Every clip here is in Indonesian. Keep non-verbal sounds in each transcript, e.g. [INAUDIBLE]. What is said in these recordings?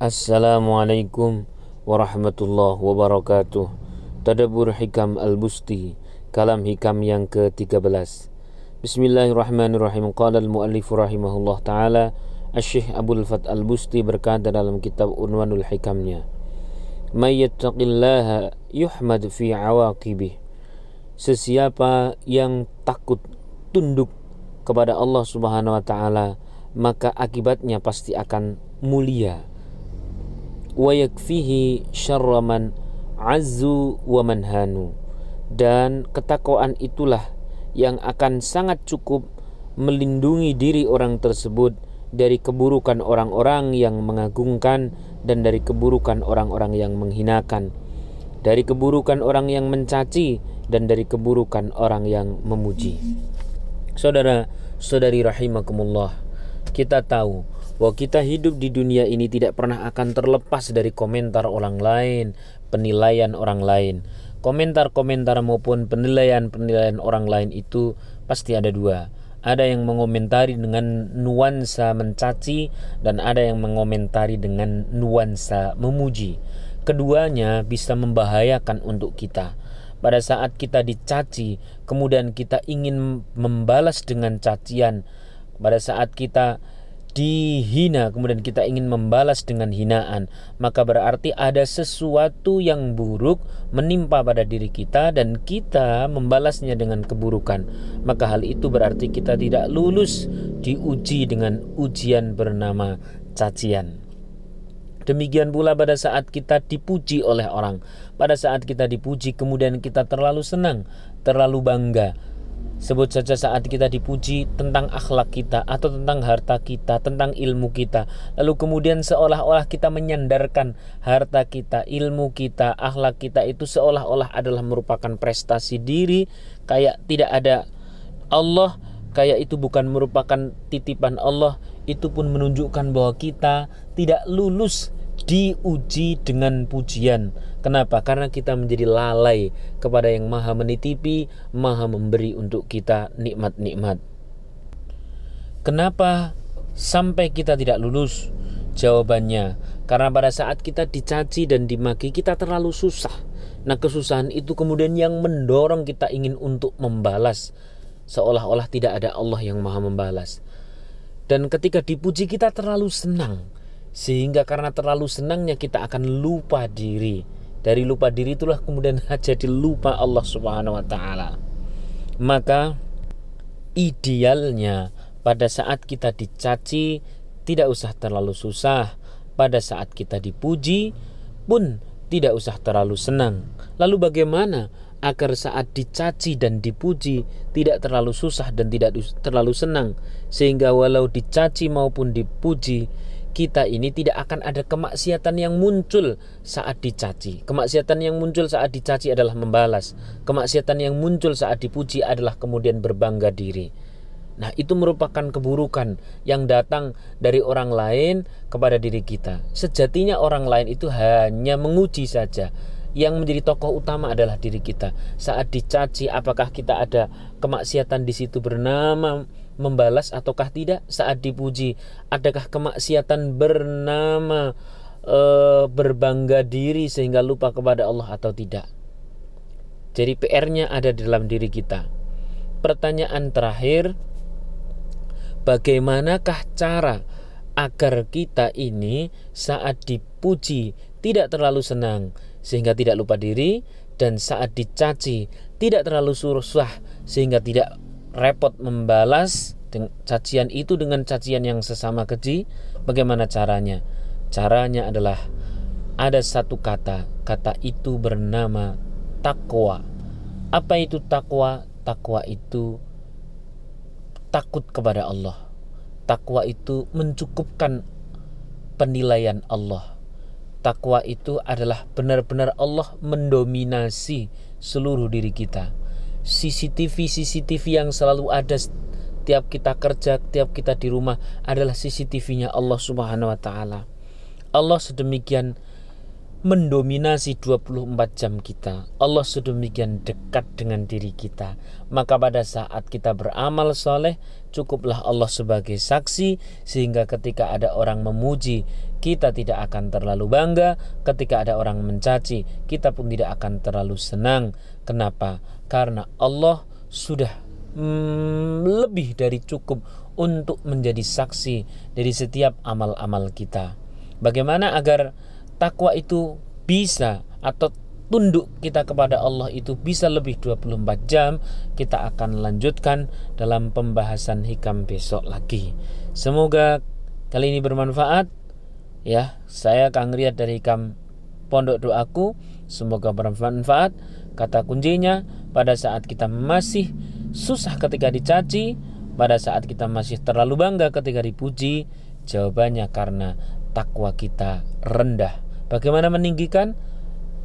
Assalamualaikum warahmatullahi wabarakatuh. Tadabur Hikam Al-Busti Kalam Hikam yang ke-13 Bismillahirrahmanirrahim. Qala al-muallif rahimahullah ta'ala Asyih Abdul Fat Al-Busti berkata dalam kitab Unwanul Hikamnya May yattaqillaha yuhmad fi awaqibih Sesiapa yang takut tunduk kepada Allah Subhanahu wa taala maka akibatnya pasti akan mulia wa yakfihi syarra man azzu wa dan ketakwaan itulah yang akan sangat cukup melindungi diri orang tersebut dari keburukan orang-orang yang mengagungkan dan dari keburukan orang-orang yang menghinakan. Dari keburukan orang yang mencaci dan dari keburukan orang yang memuji. Saudara saudari rahimakumullah kita tahu bahwa kita hidup di dunia ini tidak pernah akan terlepas dari komentar orang lain, penilaian orang lain. Komentar-komentar maupun penilaian-penilaian orang lain itu pasti ada dua. Ada yang mengomentari dengan nuansa mencaci dan ada yang mengomentari dengan nuansa memuji. Keduanya bisa membahayakan untuk kita. Pada saat kita dicaci, kemudian kita ingin membalas dengan cacian. Pada saat kita dihina. Kemudian kita ingin membalas dengan hinaan. Maka berarti ada sesuatu yang buruk menimpa pada diri kita dan kita membalasnya dengan keburukan. Maka hal itu berarti kita tidak lulus diuji dengan ujian bernama cacian. Demikian pula pada saat kita dipuji oleh orang, pada saat kita dipuji kemudian kita terlalu senang, terlalu bangga, Sebut saja saat kita dipuji tentang akhlak kita atau tentang harta kita, tentang ilmu kita. Lalu kemudian seolah-olah kita menyandarkan harta kita, ilmu kita, akhlak kita itu seolah-olah adalah merupakan prestasi diri, kayak tidak ada Allah, kayak itu bukan merupakan titipan Allah, itu pun menunjukkan bahwa kita tidak lulus diuji dengan pujian. Kenapa? Karena kita menjadi lalai kepada yang maha menitipi, maha memberi untuk kita nikmat-nikmat. Kenapa sampai kita tidak lulus? Jawabannya, karena pada saat kita dicaci dan dimaki, kita terlalu susah. Nah, kesusahan itu kemudian yang mendorong kita ingin untuk membalas, seolah-olah tidak ada Allah yang maha membalas. Dan ketika dipuji, kita terlalu senang sehingga karena terlalu senangnya kita akan lupa diri. Dari lupa diri itulah kemudian [LAUGHS] jadi lupa Allah Subhanahu wa taala. Maka idealnya pada saat kita dicaci tidak usah terlalu susah. Pada saat kita dipuji pun tidak usah terlalu senang. Lalu bagaimana agar saat dicaci dan dipuji tidak terlalu susah dan tidak terlalu senang? Sehingga walau dicaci maupun dipuji kita ini tidak akan ada kemaksiatan yang muncul saat dicaci. Kemaksiatan yang muncul saat dicaci adalah membalas. Kemaksiatan yang muncul saat dipuji adalah kemudian berbangga diri. Nah, itu merupakan keburukan yang datang dari orang lain kepada diri kita. Sejatinya orang lain itu hanya menguji saja. Yang menjadi tokoh utama adalah diri kita. Saat dicaci, apakah kita ada kemaksiatan di situ bernama membalas ataukah tidak saat dipuji? Adakah kemaksiatan bernama e, berbangga diri sehingga lupa kepada Allah atau tidak? Jadi PR-nya ada di dalam diri kita. Pertanyaan terakhir bagaimanakah cara agar kita ini saat dipuji tidak terlalu senang sehingga tidak lupa diri dan saat dicaci tidak terlalu susah sehingga tidak repot membalas cacian itu dengan cacian yang sesama keji, bagaimana caranya? Caranya adalah ada satu kata, kata itu bernama takwa. Apa itu takwa? Takwa itu takut kepada Allah. Takwa itu mencukupkan penilaian Allah. Takwa itu adalah benar-benar Allah mendominasi seluruh diri kita CCTV CCTV yang selalu ada tiap kita kerja, tiap kita di rumah adalah CCTV-nya Allah Subhanahu wa taala. Allah sedemikian mendominasi 24 jam kita. Allah sedemikian dekat dengan diri kita. Maka pada saat kita beramal soleh, cukuplah Allah sebagai saksi sehingga ketika ada orang memuji kita tidak akan terlalu bangga ketika ada orang mencaci. Kita pun tidak akan terlalu senang. Kenapa? Karena Allah sudah hmm, lebih dari cukup untuk menjadi saksi dari setiap amal-amal kita. Bagaimana agar takwa itu bisa atau tunduk kita kepada Allah itu bisa lebih 24 jam kita akan lanjutkan dalam pembahasan hikam besok lagi. Semoga kali ini bermanfaat ya saya Kang Riyad dari hikam pondok doaku semoga bermanfaat kata kuncinya pada saat kita masih susah ketika dicaci pada saat kita masih terlalu bangga ketika dipuji jawabannya karena takwa kita rendah bagaimana meninggikan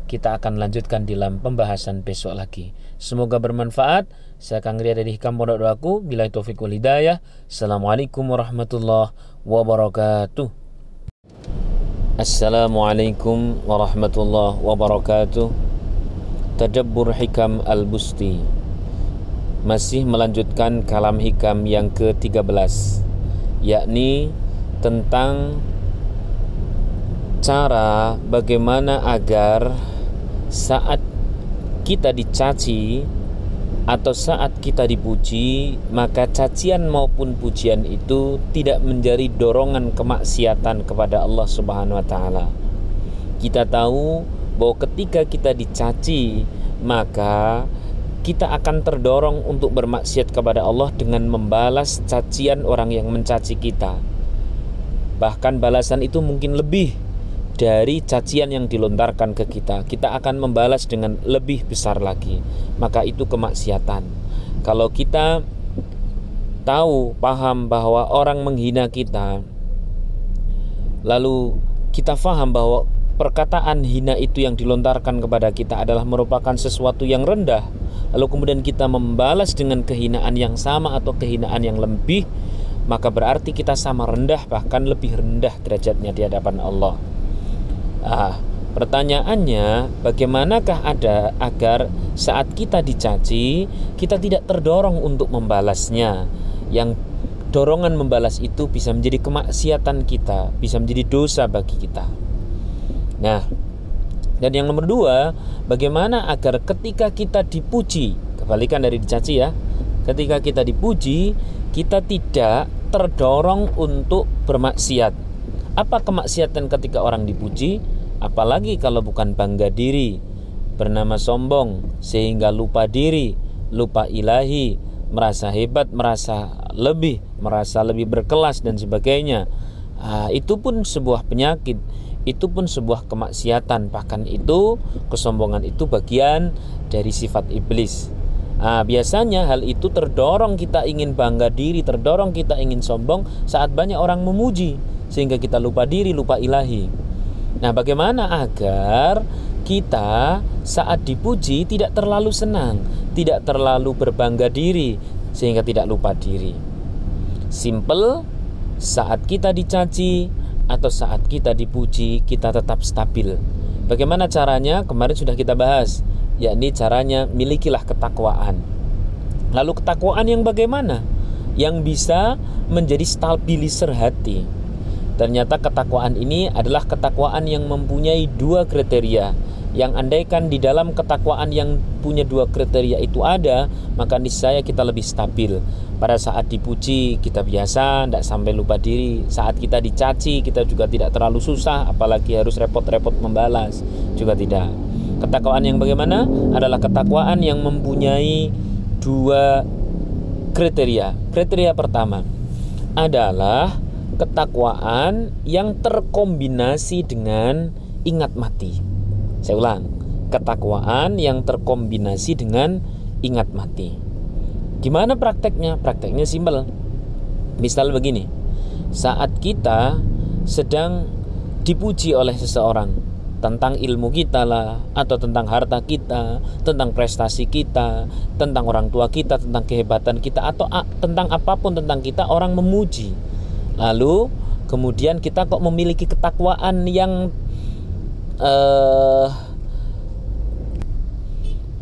kita akan lanjutkan dalam pembahasan besok lagi. Semoga bermanfaat. Saya Kang Ria dari Hikam Pondok Doaku. Bila taufik wal hidayah. Assalamualaikum warahmatullahi wabarakatuh. Assalamualaikum warahmatullahi wabarakatuh. Tadabbur Hikam Al-Busti. Masih melanjutkan kalam hikam yang ke-13 yakni tentang cara bagaimana agar saat kita dicaci atau saat kita dipuji, maka cacian maupun pujian itu tidak menjadi dorongan kemaksiatan kepada Allah Subhanahu wa taala. Kita tahu bahwa ketika kita dicaci, maka kita akan terdorong untuk bermaksiat kepada Allah dengan membalas cacian orang yang mencaci kita. Bahkan balasan itu mungkin lebih dari cacian yang dilontarkan ke kita, kita akan membalas dengan lebih besar lagi. Maka itu kemaksiatan. Kalau kita tahu, paham bahwa orang menghina kita, lalu kita paham bahwa perkataan hina itu yang dilontarkan kepada kita adalah merupakan sesuatu yang rendah, lalu kemudian kita membalas dengan kehinaan yang sama atau kehinaan yang lebih, maka berarti kita sama rendah, bahkan lebih rendah derajatnya di hadapan Allah. Ah, pertanyaannya, bagaimanakah ada agar saat kita dicaci, kita tidak terdorong untuk membalasnya? Yang dorongan membalas itu bisa menjadi kemaksiatan kita, bisa menjadi dosa bagi kita. Nah, dan yang nomor dua, bagaimana agar ketika kita dipuji, kebalikan dari dicaci ya, ketika kita dipuji, kita tidak terdorong untuk bermaksiat. Apa kemaksiatan ketika orang dipuji? Apalagi kalau bukan bangga diri, bernama sombong sehingga lupa diri, lupa ilahi, merasa hebat, merasa lebih, merasa lebih berkelas dan sebagainya. Ah, itu pun sebuah penyakit, itu pun sebuah kemaksiatan. Bahkan itu kesombongan itu bagian dari sifat iblis. Nah, biasanya hal itu terdorong kita ingin bangga diri, terdorong kita ingin sombong saat banyak orang memuji sehingga kita lupa diri, lupa ilahi. Nah, bagaimana agar kita saat dipuji tidak terlalu senang, tidak terlalu berbangga diri sehingga tidak lupa diri. Simple, saat kita dicaci atau saat kita dipuji, kita tetap stabil. Bagaimana caranya? Kemarin sudah kita bahas, yakni caranya milikilah ketakwaan. Lalu ketakwaan yang bagaimana? Yang bisa menjadi stabilizer hati Ternyata ketakwaan ini adalah ketakwaan yang mempunyai dua kriteria. Yang andaikan di dalam ketakwaan yang punya dua kriteria itu ada, maka niscaya kita lebih stabil. Pada saat dipuji kita biasa, tidak sampai lupa diri. Saat kita dicaci kita juga tidak terlalu susah, apalagi harus repot-repot membalas, juga tidak. Ketakwaan yang bagaimana adalah ketakwaan yang mempunyai dua kriteria. Kriteria pertama adalah ketakwaan yang terkombinasi dengan ingat mati. Saya ulang, ketakwaan yang terkombinasi dengan ingat mati. Gimana prakteknya? Prakteknya simpel. Misal begini, saat kita sedang dipuji oleh seseorang tentang ilmu kita lah atau tentang harta kita, tentang prestasi kita, tentang orang tua kita, tentang kehebatan kita atau tentang apa pun tentang kita orang memuji Lalu kemudian kita kok memiliki ketakwaan yang uh,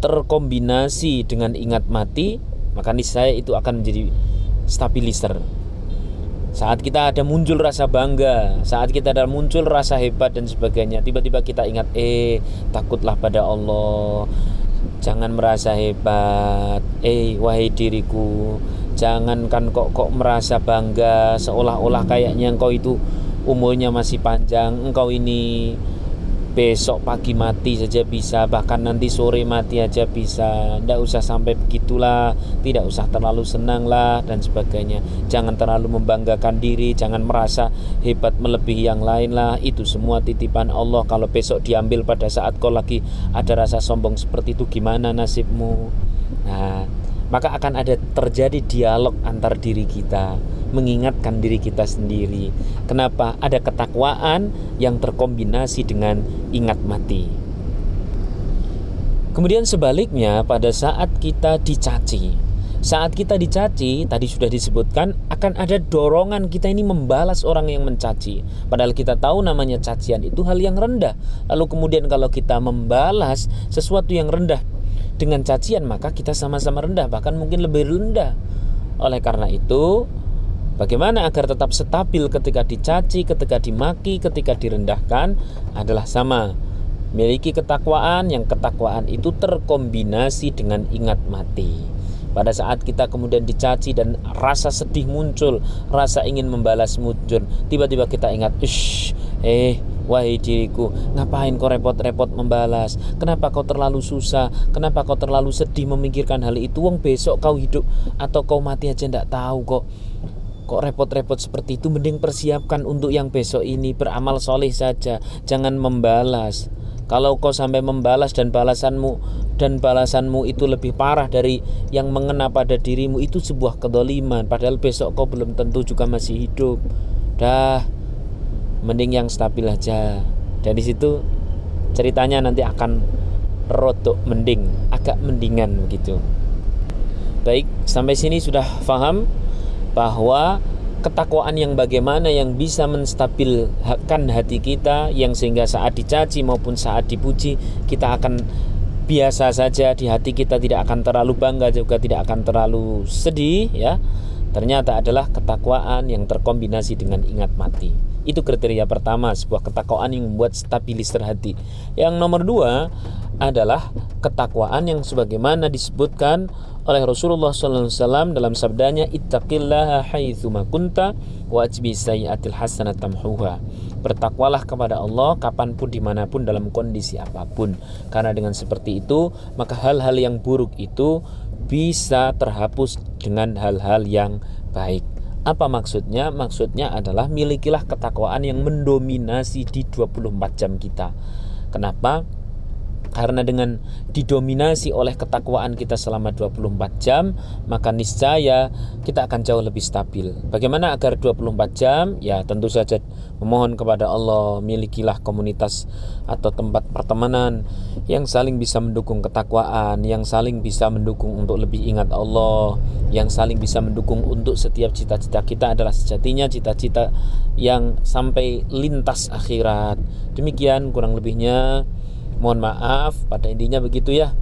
terkombinasi dengan ingat mati, maka niscaya itu akan menjadi stabilizer. saat kita ada muncul rasa bangga, saat kita ada muncul rasa hebat dan sebagainya, tiba-tiba kita ingat, eh takutlah pada Allah, jangan merasa hebat, eh wahai diriku, jangan kan kok kok merasa bangga, seolah-olah kayaknya engkau itu umurnya masih panjang, engkau ini besok pagi mati saja bisa bahkan nanti sore mati aja bisa. Tidak usah sampai begitulah tidak usah terlalu senang lah dan sebagainya. Jangan terlalu membanggakan diri jangan merasa hebat melebihi yang lain lah itu semua titipan Allah. Kalau besok diambil pada saat kau lagi ada rasa sombong seperti itu gimana nasibmu? Nah maka akan ada terjadi dialog antar diri kita mengingatkan diri kita sendiri. Kenapa? Ada ketakwaan yang terkombinasi dengan ingat mati. Kemudian sebaliknya pada saat kita dicaci, saat kita dicaci, tadi sudah disebutkan akan ada dorongan kita ini membalas orang yang mencaci. Padahal kita tahu namanya cacian itu hal yang rendah. Lalu kemudian kalau kita membalas sesuatu yang rendah dengan cacian, maka kita sama-sama rendah, bahkan mungkin lebih rendah. Oleh karena itu, Bagaimana agar tetap stabil ketika dicaci, ketika dimaki, ketika direndahkan adalah sama. Miliki ketakwaan yang ketakwaan itu terkombinasi dengan ingat mati. Pada saat kita kemudian dicaci dan rasa sedih muncul, rasa ingin membalas muncul, tiba-tiba kita ingat, "Ish, eh, wahai diriku, ngapain kau repot-repot membalas? Kenapa kau terlalu susah? Kenapa kau terlalu sedih memikirkan hal itu? Wong besok kau hidup atau kau mati aja ndak tahu kok." Kok repot-repot seperti itu Mending persiapkan untuk yang besok ini Beramal soleh saja Jangan membalas Kalau kau sampai membalas dan balasanmu Dan balasanmu itu lebih parah dari Yang mengena pada dirimu Itu sebuah kedoliman Padahal besok kau belum tentu juga masih hidup Dah Mending yang stabil aja. Dan di situ ceritanya nanti akan Rotok mending Agak mendingan begitu Baik, sampai sini sudah paham bahwa ketakwaan yang bagaimana yang bisa menstabilkan hati kita yang sehingga saat dicaci maupun saat dipuji kita akan biasa saja di hati kita tidak akan terlalu bangga juga tidak akan terlalu sedih ya. Ternyata adalah ketakwaan yang terkombinasi dengan ingat mati itu kriteria pertama sebuah ketakwaan yang membuat stabilis terhati yang nomor dua adalah ketakwaan yang sebagaimana disebutkan oleh Rasulullah SAW dalam sabdanya ittaqillaha haitsuma kunta wa ajbi sayyi'atil hasanat tamhuha. Bertakwalah kepada Allah kapan pun di mana pun dalam kondisi apa pun. Karena dengan seperti itu maka hal-hal yang buruk itu bisa terhapus dengan hal-hal yang baik apa maksudnya? Maksudnya adalah milikilah ketakwaan yang mendominasi di 24 jam kita. Kenapa? Karena dengan didominasi oleh ketakwaan kita selama 24 jam, maka niscaya kita akan jauh lebih stabil. Bagaimana agar 24 jam? Ya, tentu saja memohon kepada Allah, milikilah komunitas atau tempat pertemanan yang saling bisa mendukung ketakwaan, yang saling bisa mendukung untuk lebih ingat Allah, yang saling bisa mendukung untuk setiap cita-cita kita adalah sejatinya cita-cita yang sampai lintas akhirat. Demikian kurang lebihnya Mohon maaf, pada intinya begitu ya.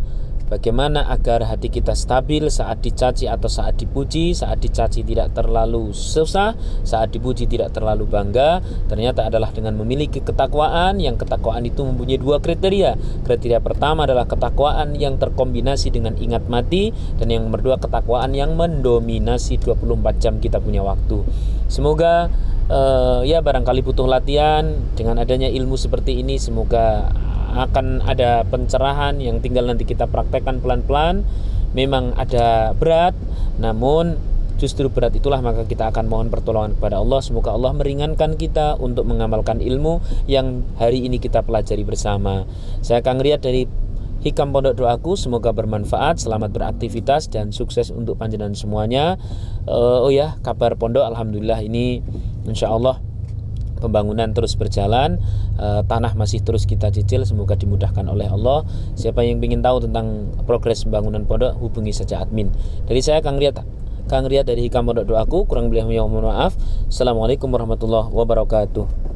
Bagaimana agar hati kita stabil saat dicaci atau saat dipuji, saat dicaci tidak terlalu susah, saat dipuji tidak terlalu bangga, ternyata adalah dengan memiliki ketakwaan yang ketakwaan itu mempunyai dua kriteria. Kriteria pertama adalah ketakwaan yang terkombinasi dengan ingat mati dan yang nomor dua ketakwaan yang mendominasi 24 jam kita punya waktu. Semoga uh, ya barangkali butuh latihan dengan adanya ilmu seperti ini semoga akan ada pencerahan yang tinggal nanti kita praktekkan pelan-pelan. Memang ada berat namun justru berat itulah maka kita akan mohon pertolongan kepada Allah. Semoga Allah meringankan kita untuk mengamalkan ilmu yang hari ini kita pelajari bersama. Saya akan lihat dari Hikam pondok doaku. Semoga bermanfaat, selamat beraktivitas dan sukses untuk panjenengan semuanya. Uh, oh ya, kabar pondok alhamdulillah ini insya Allah pembangunan terus berjalan e, tanah masih terus kita cicil semoga dimudahkan oleh Allah. Siapa yang ingin tahu tentang progres pembangunan pondok hubungi saja admin. Dari saya Kang Riyad Kang Riyad dari Hikam Pondok Doaku. Kurang lebih mohon maaf. Assalamualaikum warahmatullahi wabarakatuh